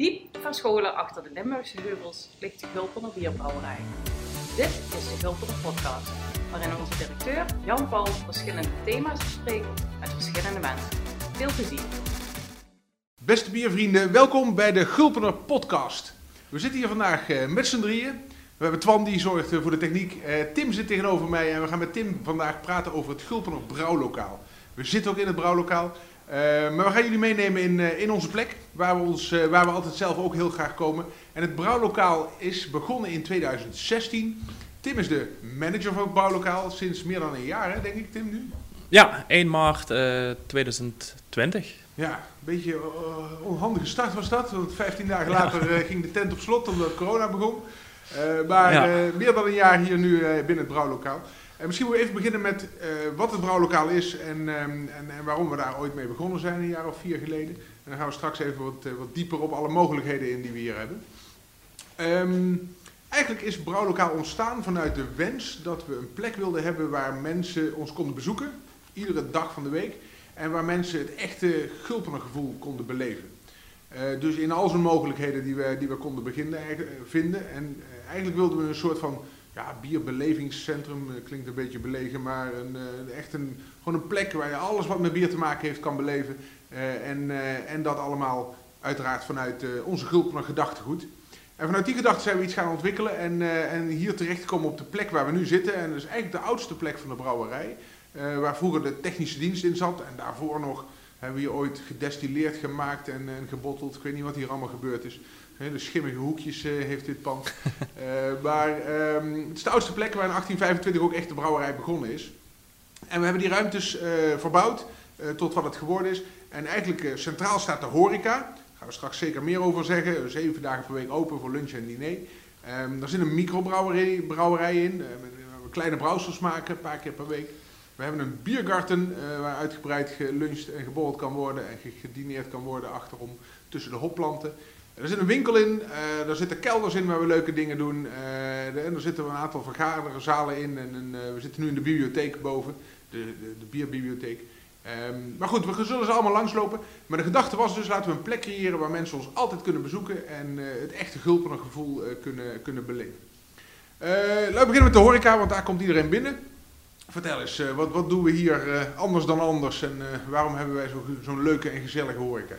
Diep verscholen achter de Limburgse heuvels ligt de Gulpener Bierbrouwerij. Dit is de Gulpener Podcast, waarin onze directeur Jan Paul verschillende thema's bespreekt met verschillende mensen. Veel plezier! Beste biervrienden, welkom bij de Gulpener Podcast. We zitten hier vandaag eh, met z'n drieën. We hebben Twan die zorgt eh, voor de techniek. Eh, Tim zit tegenover mij en we gaan met Tim vandaag praten over het Gulpener Brouwlokaal. We zitten ook in het brouwlokaal. Uh, maar we gaan jullie meenemen in, uh, in onze plek, waar we, ons, uh, waar we altijd zelf ook heel graag komen. En het brouwlokaal is begonnen in 2016. Tim is de manager van het brouwlokaal sinds meer dan een jaar, hè, denk ik, Tim, nu? Ja, 1 maart 2020. Ja, een beetje onhandige start was dat, want 15 dagen later ging de tent op slot omdat corona begon. maar ja. meer dan een jaar hier nu binnen het brouwlokaal. En misschien moeten we even beginnen met uh, wat het brouwlokaal is en, um, en, en, waarom we daar ooit mee begonnen zijn, een jaar of vier geleden. En dan gaan we straks even wat, uh, wat dieper op alle mogelijkheden in die we hier hebben. Um, eigenlijk is brouwlokaal ontstaan vanuit de wens dat we een plek wilden hebben waar mensen ons konden bezoeken, iedere dag van de week. En waar mensen het echte gevoel konden beleven. Uh, dus in al zijn mogelijkheden die we, die we konden beginnen, vinden. En eigenlijk wilden we een soort van ja, bierbelevingscentrum uh, klinkt een beetje belegen, maar een, uh, echt een, gewoon een plek waar je alles wat met bier te maken heeft kan beleven. Uh, en, en dat allemaal uiteraard vanuit onze Gulpener gedachtegoed. En vanuit die gedachte zijn we iets gaan ontwikkelen en, en hier terechtkomen op de plek waar we nu zitten. En dat is eigenlijk de oudste plek van de brouwerij, waar vroeger de technische dienst in zat. En daarvoor nog hebben we hier ooit gedestilleerd, gemaakt en, en gebotteld. Ik weet niet wat hier allemaal gebeurd is. Hele schimmige hoekjes uh, heeft dit pand. uh, maar um, het is de oudste plek waar in 1825 ook echt de brouwerij begonnen is. En we hebben die ruimtes uh, verbouwd tot wat het geworden is. En eigenlijk centraal staat de horeca. Daar gaan we straks zeker meer over zeggen. Zeven dagen per week open voor lunch en diner. Um, er zit een microbrouwerij brouwerij in. met kleine brouwsels maken, een paar keer per week. We hebben een biergarten waar uitgebreid geluncht en geborreld kan worden en gedineerd kan worden achterom tussen de hopplanten. Er zit een winkel in, uh, er zitten kelders in waar we leuke dingen doen. De, en er zitten een aantal vergaderzalen in. En, en uh, we zitten nu in de bibliotheek boven, de, de, de bierbibliotheek. Um, maar goed, we zullen ze allemaal langslopen. Maar de gedachte was dus, laten we een plek creëren waar mensen ons altijd kunnen bezoeken. En het echte Gulpener gevoel kunnen, kunnen beleven. laten we beginnen met de horeca, want daar komt iedereen binnen. Vertel eens, wat, wat doen we hier anders dan anders? En waarom hebben wij zo'n zo leuke en gezellige horeca?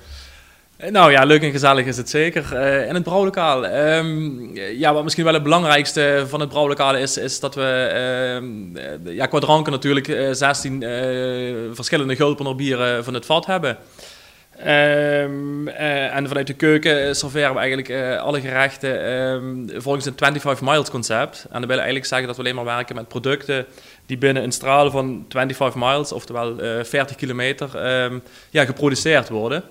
Nou ja, leuk en gezellig is het zeker. Uh, in het brouwlokaal. Um, ja, wat misschien wel het belangrijkste van het brouwlokaal is, is dat we uh, ja, qua dranken natuurlijk uh, 16 verschillende Gulpener bieren van het vat hebben. Um, en vanuit de keuken serveren we eigenlijk alle gerechten volgens een 25 miles concept. En dat wil eigenlijk zeggen dat we alleen maar werken met producten die binnen een straal van 25 miles, oftewel 40 kilometer, ja, geproduceerd worden.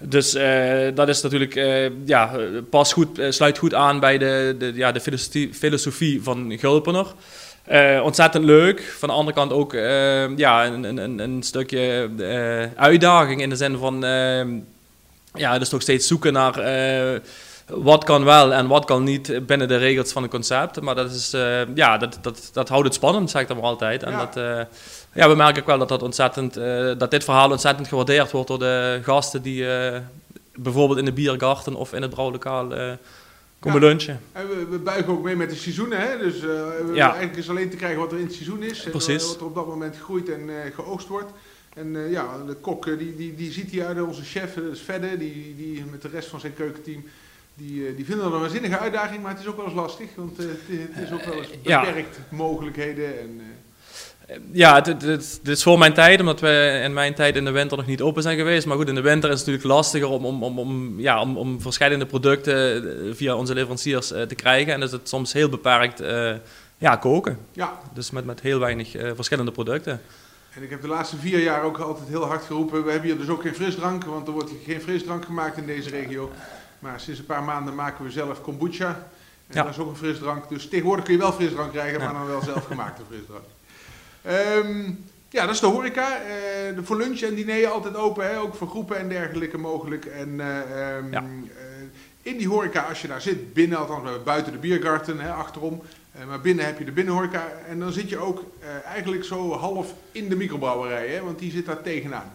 Dus uh, dat is natuurlijk, uh, ja, pas goed, uh, sluit goed aan bij de, de, ja, de filosofie, van Gulpener. ontzettend leuk. Van de andere kant ook ja, een, een, een stukje uitdaging in de zin van, ja, dus toch steeds zoeken naar wat kan wel en wat kan niet binnen de regels van het concept. Maar dat, is, ja, dat, dat, dat houdt het spannend, zeg ik dan maar altijd. En ja. dat, ja, we merken ook wel dat, dat, ontzettend, uh, dat dit verhaal ontzettend gewaardeerd wordt door de gasten die bijvoorbeeld in de biergarten of in het brouwlokaal komen ja. lunchen. En we, we, buigen ook mee met de seizoenen, hè? dus ja. eigenlijk is alleen te krijgen wat er in het seizoen is. Precies. En wat er op dat moment groeit en geoogst wordt. En ja, de kok die, die, die ziet hier uit, onze chef, dat is Fedde, die, die met de rest van zijn keukenteam... Die, die vinden dat een waanzinnige uitdaging, maar het is ook wel eens lastig, want het, het is ook wel eens beperkt ja. mogelijkheden. En, ja, het, is voor mijn tijd, omdat we in mijn tijd in de winter nog niet open zijn geweest. Maar goed, in de winter is het natuurlijk lastiger om, om, om, om ja, om, om verschillende producten eh, via onze leveranciers te krijgen. En dus het soms heel beperkt uh, ja, koken. Ja. Dus met, met heel weinig uh, verschillende producten. En ik heb de laatste vier jaar ook altijd heel hard geroepen. We hebben hier dus ook geen frisdrank, want er wordt geen frisdrank gemaakt in deze regio. Maar sinds een paar maanden maken we zelf kombucha. En ja. dat is ook een frisdrank. Dus tegenwoordig kun je wel frisdrank krijgen, maar dan wel zelfgemaakte frisdrank. Um, ja, dat is de horeca. Uh, voor lunch en diner altijd open, hè? ook voor groepen en dergelijke mogelijk. En uh, um, ja. uh, in die horeca, als je daar zit, binnen, althans buiten de biergarten, hè, achterom. maar binnen heb je de binnenhoreca. En dan zit je ook eigenlijk zo half in de microbrouwerij, hè, want die zit daar tegenaan.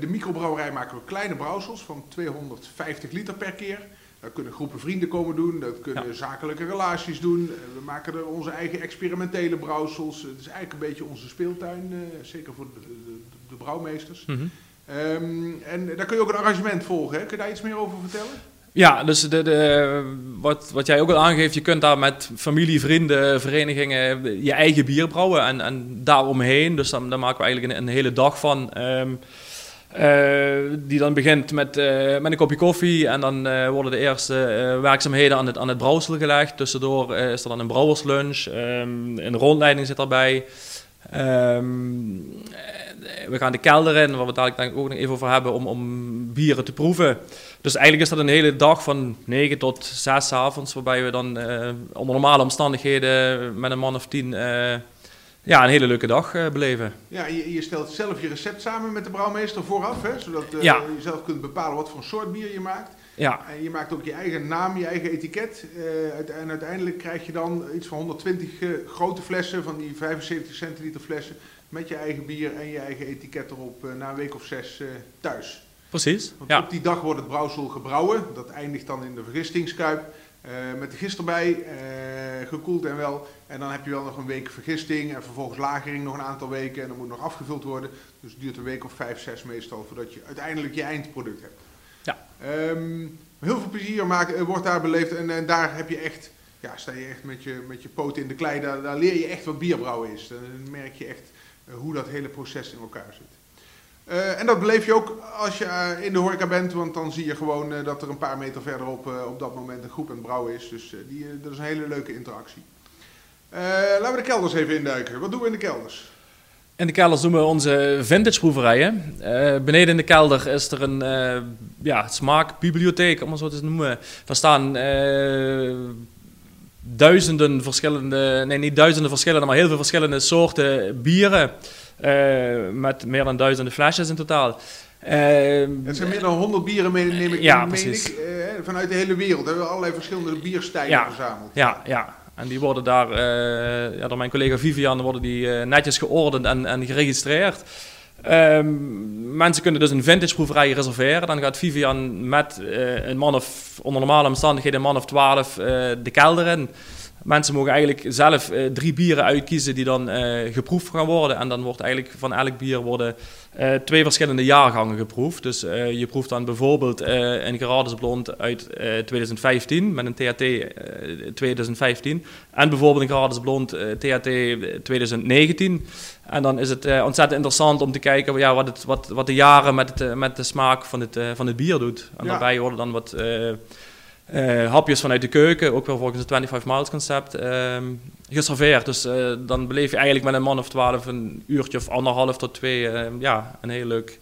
De microbrouwerij maken we kleine brouwsels van 250 liter per keer. Dat kunnen groepen vrienden komen doen, dat kunnen zakelijke relaties doen. We maken er onze eigen experimentele brouwsels. Het is eigenlijk een beetje onze speeltuin, zeker voor de, de, de brouwmeesters. Mhm. Ehm, en daar kun je ook een arrangement volgen. Hè? Kun je daar iets meer over vertellen? Ja, dus de, de, wat, wat jij ook al aangeeft, je kunt daar met familie, vrienden, verenigingen je eigen bier brouwen en, en daaromheen. Dus dan, dan maken we eigenlijk een, een hele dag van. Ehm, eh, die dan begint met, uh, met een kopje koffie en dan uh, worden de eerste werkzaamheden aan het, aan het brouwsel gelegd. Tussendoor is er dan een brouwerslunch, um, een rondleiding zit daarbij. Um, we gaan de kelder in, waar we dadelijk denk ik ook nog even over hebben, om, om bieren te proeven. Dus eigenlijk is dat een hele dag van 9 tot 6 avonds, waarbij we dan onder normale omstandigheden met een man of tien uh, ja, een hele leuke dag uh, beleven. Ja, je, je, stelt zelf je recept samen met de brouwmeester vooraf, hè, zodat ja. je zelf kunt bepalen wat voor soort bier je maakt. Ja. En je maakt ook je eigen naam, je eigen etiket. en uiteindelijk krijg je dan iets van 120 grote flessen, van die 75 centiliter flessen, met je eigen bier en je eigen etiket erop na een week of zes thuis. Precies. ja. op die dag wordt het brouwsel gebrouwen. Dat eindigt dan in de vergistingskuip. Uh, met de gist erbij, uh, gekoeld en wel. En dan heb je wel nog een week vergisting en vervolgens lagering nog een aantal weken. En dan moet nog afgevuld worden. Dus het duurt een week of vijf, zes meestal voordat je uiteindelijk je eindproduct hebt. Ja. Um, heel veel plezier maken, uh, wordt daar beleefd. En, en, daar heb je echt, ja, sta je echt met je, met je poten in de klei. Daar, daar leer je echt wat bierbrouwen is. Dan merk je echt hoe dat hele proces in elkaar zit. Uh, en dat beleef je ook als je uh, in de horeca bent, want dan zie je gewoon uh, dat er een paar meter verderop op dat moment een groep het brouwen is. Dus die, dat is een hele leuke interactie. laten we de kelders even induiken. Wat doen we in de kelders? In de kelders doen we onze vintage proeverijen. beneden in de kelder is er een ja, smaakbibliotheek, om het zo te noemen. Daar staan duizenden verschillende, nee niet duizenden verschillende, maar heel veel verschillende soorten bieren. Uh, met meer dan duizenden flesjes in totaal. Uh, het zijn meer dan 100 bieren, neem ik, ja, meen ik uh, vanuit de hele wereld. We hebben allerlei verschillende bierstijlen ja, verzameld. Ja, ja. En die worden daar, ja, door mijn collega Vivian, worden die netjes geordend en, en geregistreerd. Um, mensen kunnen dus een vintage proeverij reserveren. Dan gaat Vivian met een man of, onder normale omstandigheden, een man of twaalf de kelder in. Mensen mogen eigenlijk zelf uh, drie bieren uitkiezen die dan uh, geproefd gaan worden. En dan wordt eigenlijk van elk bier worden uh, twee verschillende jaargangen geproefd. Dus je proeft dan bijvoorbeeld een Gerardus Blond uit 2015 met een THT 2015. En bijvoorbeeld een Gerardus Blond THT 2019. En dan is het ontzettend interessant om te kijken ja, wat, het, wat, wat de jaren met, het, met de smaak van het, van het bier doet. En daarbij worden dan wat uh, hapjes vanuit de keuken, ook wel volgens het 25 miles concept, uh, geserveerd. Dus uh, dan beleef je eigenlijk met een man of twaalf een uurtje of anderhalf tot twee, ehm, ja, een heel leuk...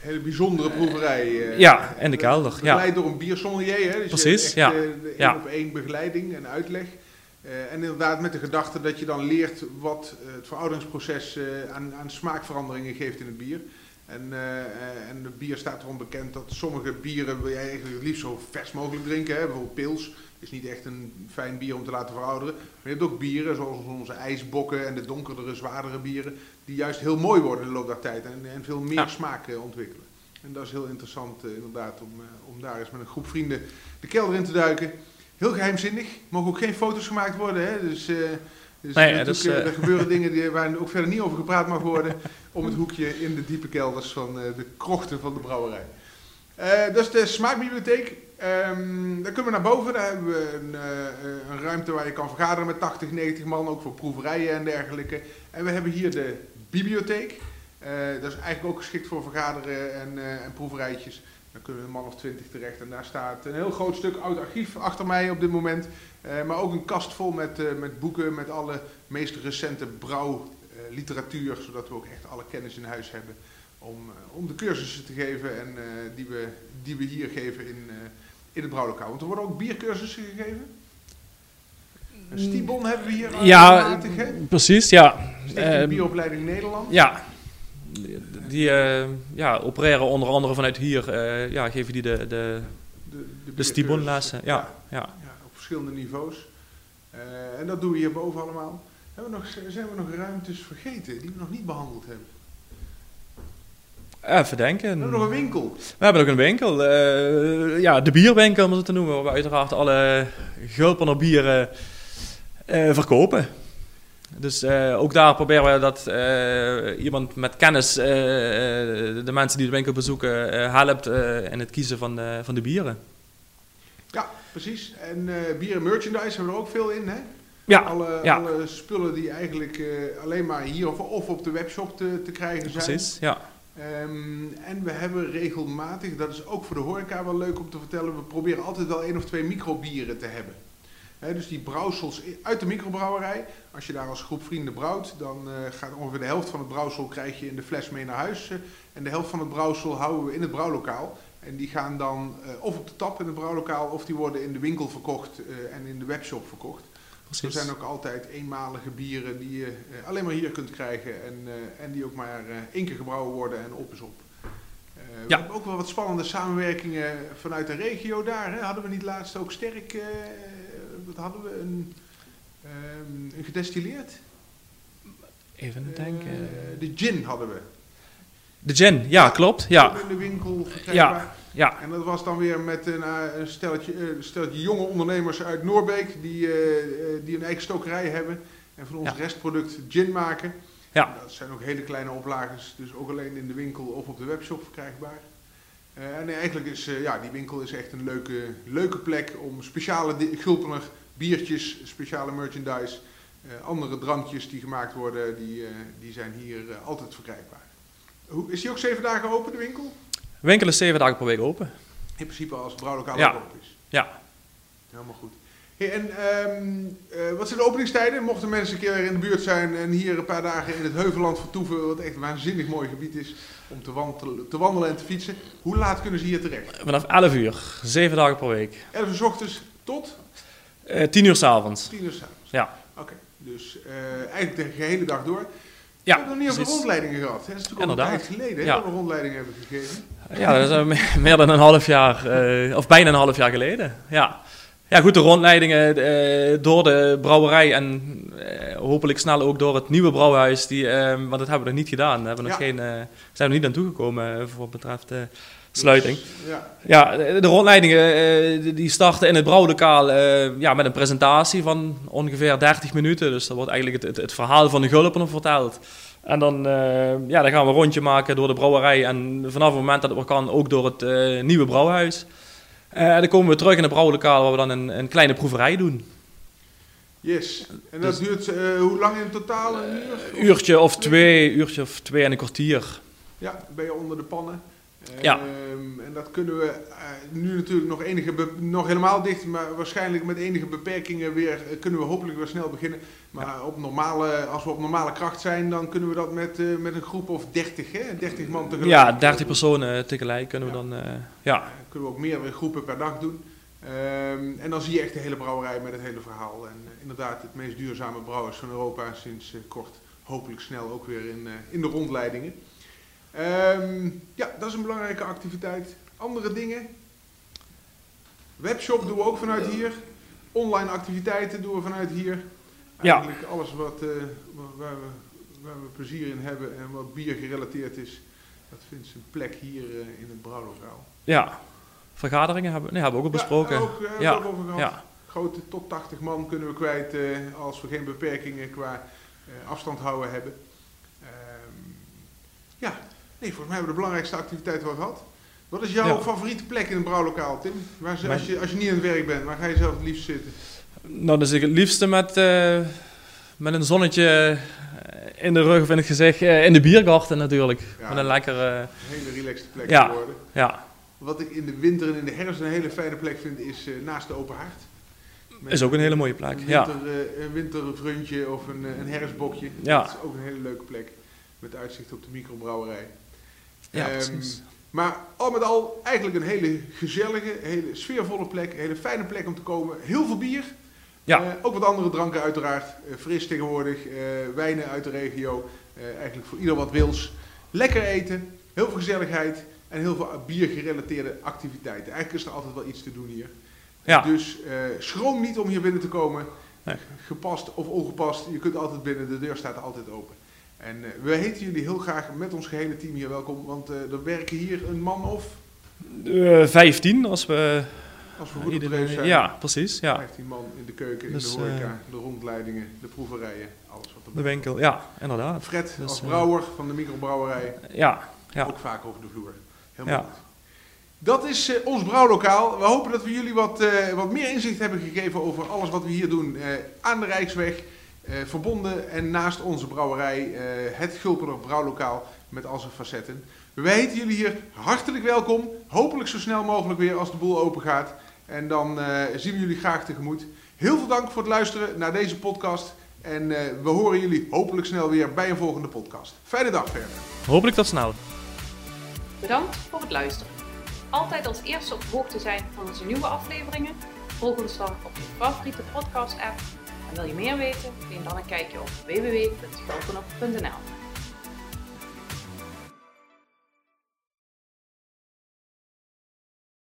Hele bijzondere proeverij. ja, in de kelder. Begeleid ja. door een biersommelier, hè? Dus Precies, echt, ja. één op één begeleiding en uitleg. en inderdaad met de gedachte dat je dan leert wat het verouderingsproces aan, aan smaakveranderingen geeft in het bier. En, uh, en de bier staat erom bekend dat sommige bieren wil je eigenlijk het liefst zo vers mogelijk drinken. Hè? Bijvoorbeeld pils is niet echt een fijn bier om te laten verouderen. Maar je hebt ook bieren zoals onze ijsbokken en de donkerdere, zwaardere bieren. Die juist heel mooi worden in de loop der tijd en, en veel meer smaak uh, ontwikkelen. En dat is heel interessant uh, inderdaad om, om daar eens met een groep vrienden de kelder in te duiken. Heel geheimzinnig. Mogen ook geen foto's gemaakt worden. Hè? Dus dus nee, dus, er gebeuren dingen die, waar ook verder niet over gepraat mag worden. om het hoekje in de diepe kelders van uh, de krochten van de brouwerij. Uh, dat is de smaakbibliotheek. Um, dan kunnen we naar boven. Daar hebben we een, uh, een, ruimte waar je kan vergaderen met 80, 90 man. Ook voor proeverijen en dergelijke. En we hebben hier de bibliotheek. dat is eigenlijk ook geschikt voor vergaderen en, en proeverijtjes. Dan kunnen we een man of twintig terecht. En daar staat een heel groot stuk oud archief achter mij op dit moment. Maar ook een kast vol met, met boeken, met alle meest recente brouwliteratuur. zodat we ook echt alle kennis in huis hebben om, uh, om de cursussen te geven. En die, we, die we hier geven in, in het brouwlokaal. Want er worden ook biercursussen gegeven. Een Stibon hebben we hier Ja, precies, ja. Stichting Bieropleiding Nederland. Ja, die uh, ja, opereren onder andere vanuit hier, uh, ja, geven die de, de, de, de, de Stibon-lessen. Ja, ja. ja, op verschillende niveaus. Uh, en dat doen we hierboven allemaal. Hebben we nog, zijn we nog ruimtes vergeten die we nog niet behandeld hebben? Even denken. We hebben nog een winkel. We hebben ook een winkel. eh, ja, de bierwinkel om het te noemen. Waar we uiteraard alle Gulpener bieren eh, verkopen. Dus eh, ook daar proberen we dat iemand met kennis de mensen die de winkel bezoeken helpt in het kiezen van, de- van de bieren. Ja, precies. En eh bier en merchandise hebben we er ook veel in, hè? Ja, alle, ja. alle spullen die eigenlijk eh, alleen maar hier of, of op de webshop te, te krijgen zijn. precies. Ja. Ehm, en we hebben regelmatig, dat is ook voor de horeca wel leuk om te vertellen, we proberen altijd wel één of twee microbieren te hebben. Dus die brouwsels uit de microbrouwerij, als je daar als groep vrienden brouwt, dan eh, gaat ongeveer de helft van het brouwsel krijg je in de fles mee naar huis. eh, en de helft van het brouwsel houden we in het brouwlokaal. En die gaan dan of op de tap in het brouwlokaal, of die worden in de winkel verkocht en in de webshop verkocht. Er Precies. zijn ook altijd eenmalige bieren die je eh, alleen maar hier kunt krijgen en, eh, en die ook maar eh, één keer gebrouwen worden en op is op. We Ja. hebben ook wel wat spannende samenwerkingen vanuit de regio daar. Hè? Hadden we niet laatst ook sterk, wat hadden we, een, ehm, een gedestilleerd? Even denken. Eh, de gin hadden we. De gin, ja, klopt. Ja, in de winkel verkrijgbaar. ja. En dat was dan weer met een, eh, een stelletje, eh, een stelletje jonge ondernemers uit Noorbeek die, eh, die een eigen stokerij hebben en van ons Ja. restproduct gin maken. Ja. Dat zijn ook hele kleine oplages, dus ook alleen in de winkel of op de webshop verkrijgbaar. En eigenlijk is ja, die winkel is echt een leuke, leuke plek om speciale Gulpener biertjes, speciale merchandise, andere drankjes die gemaakt worden, die, die zijn hier altijd verkrijgbaar. Hoe, is die ook zeven dagen open, de winkel? De winkel is zeven dagen per week open. In principe als het brouwlokaal Ja. open is. Ja. Helemaal goed. Hey, en ehm, eh, wat zijn de openingstijden? Mochten mensen een keer in de buurt zijn en hier een paar dagen in het Heuvelland vertoeven, wat echt een waanzinnig mooi gebied is om te wandelen, te wandelen en te fietsen. Hoe laat kunnen ze hier terecht? Vanaf 11 uur, zeven dagen per week. 11 uur 's ochtends tot Eh 10 uur s'avonds. 10 uur s'avonds. Ja. Oké, dus eh, eigenlijk de gehele dag door. Ja, we hebben nog niet over rondleidingen gehad. hè? Dat is natuurlijk al een tijd geleden Ja. dat we rondleidingen hebben gegeven. Ja, dat is me- meer dan een half jaar, eh, of bijna een half jaar geleden. Ja, ja goed, de rondleidingen eh, door de brouwerij en eh, hopelijk snel ook door het nieuwe brouwhuis. Die, eh, want dat hebben we nog niet gedaan. Daar hebben we nog Ja. geen, zijn we niet aan toegekomen voor wat betreft sluiting. Ja. Ja, de rondleidingen eh, die- starten in het brouwlokaal eh, ja, met een presentatie van ongeveer 30 minuten. Dus dat wordt eigenlijk het, het, het verhaal van de Gulpen verteld. En dan, eh, ja, dan gaan we een rondje maken door de brouwerij en vanaf het moment dat het kan ook door het nieuwe brouwhuis. En dan komen we terug in het brouwlokaal waar we dan een, een kleine proeverij doen. Yes. En dat Dus- duurt hoe lang in totaal? Een uur? Uurtje of twee, uurtje of twee en een kwartier. Ja, ben je onder de pannen. Ja. Ehm, en dat kunnen we eh, nu natuurlijk nog, enige nog helemaal dicht, maar waarschijnlijk met enige beperkingen weer eh, kunnen we hopelijk weer snel beginnen. Maar op normale, als we op normale kracht zijn, dan kunnen we dat met, eh, met een groep of 30, hè? 30 man tegelijk. Ja, 30 personen tegelijk kunnen we dan, ja. Kunnen we ook meerdere groepen per dag doen. Ehm, en dan zie je echt de hele brouwerij met het hele verhaal. En inderdaad, het meest duurzame brouwers van Europa sinds kort. Hopelijk snel ook weer in, in de rondleidingen. Ehm, ja, dat is een belangrijke activiteit. Andere dingen? Webshop doen we ook vanuit hier. Online activiteiten doen we vanuit hier. Ja. Eigenlijk alles wat, eh, wa- waar, we, waar we plezier in hebben en wat bier gerelateerd is, dat vindt zijn plek hier eh, in het brouwlokaal. ja. Vergaderingen hebben, nee, hebben we ook al besproken. Ja, ook, eh, Ja, ook over gehad. ja. Grote tot 80 man kunnen we kwijt eh, als we geen beperkingen qua eh, afstand houden hebben. Ehm, ja, nee, volgens mij hebben we de belangrijkste activiteit wel gehad. Wat is jouw Ja. favoriete plek in een brouwlokaal, Tim? Waar ze, als, je, als je niet aan het werk bent, waar ga je zelf het liefst zitten? Nou, dan zit ik het liefste met, eh, met een zonnetje eh, in de rug of in het gezicht. eh, in de biergarten natuurlijk. Ja. Met een lekkere... Een hele relaxte plek Ja. geworden. ja, Wat ik in de winter en in de herfst een hele fijne plek vind, is naast de open haard. Met is ook een hele mooie plek. Een, winter, een wintervruntje of een, een herfstbokje. Ja. Dat is ook een hele leuke plek. Met uitzicht op de microbrouwerij. Ja Ehm. Maar al met al eigenlijk een hele gezellige, hele sfeervolle plek. Een hele fijne plek om te komen. Heel veel bier. Ja. Eh, ook wat andere dranken uiteraard. Eh, fris tegenwoordig. eh, wijnen uit de regio. Eigenlijk voor ieder wat wils. Lekker eten. Heel veel gezelligheid. En heel veel biergerelateerde activiteiten. Eigenlijk is er altijd wel iets te doen hier. Ja. Dus schroom niet om hier binnen te komen. Nee. Gepast of ongepast. Je kunt altijd binnen. De deur staat altijd open. En uh, we heten jullie heel graag met ons gehele team hier welkom, want uh, er werken hier een man of... Uh, 15 als we... Als we goed iedereen, zijn. Ja, precies. Ja. 15 man in de keuken, dus, in de horeca, de rondleidingen, de proeverijen, alles wat er De winkel, ja, inderdaad. Fred dus, als brouwer van de microbrouwerij. Ja, ja. Ook vaak over de vloer. Helemaal goed. Dat is uh, ons brouwlokaal. We hopen dat we jullie wat, uh, wat meer inzicht hebben gegeven over alles wat we hier doen uh, aan de Rijksweg. Verbonden en naast onze brouwerij, het Gulpener Brouwlokaal met al zijn facetten. Wij heten jullie hier hartelijk welkom. Hopelijk zo snel mogelijk weer als de boel open gaat. En dan zien we jullie graag tegemoet. Heel veel dank voor het luisteren naar deze podcast. En we horen jullie hopelijk snel weer bij een volgende podcast. Fijne dag verder. Hopelijk tot snel. Bedankt voor het luisteren altijd als eerste op de hoogte zijn van onze nieuwe afleveringen, volg ons dan op je favoriete podcast-app. En wil je meer weten? Neem dan een kijkje op www.schelpenop.nl.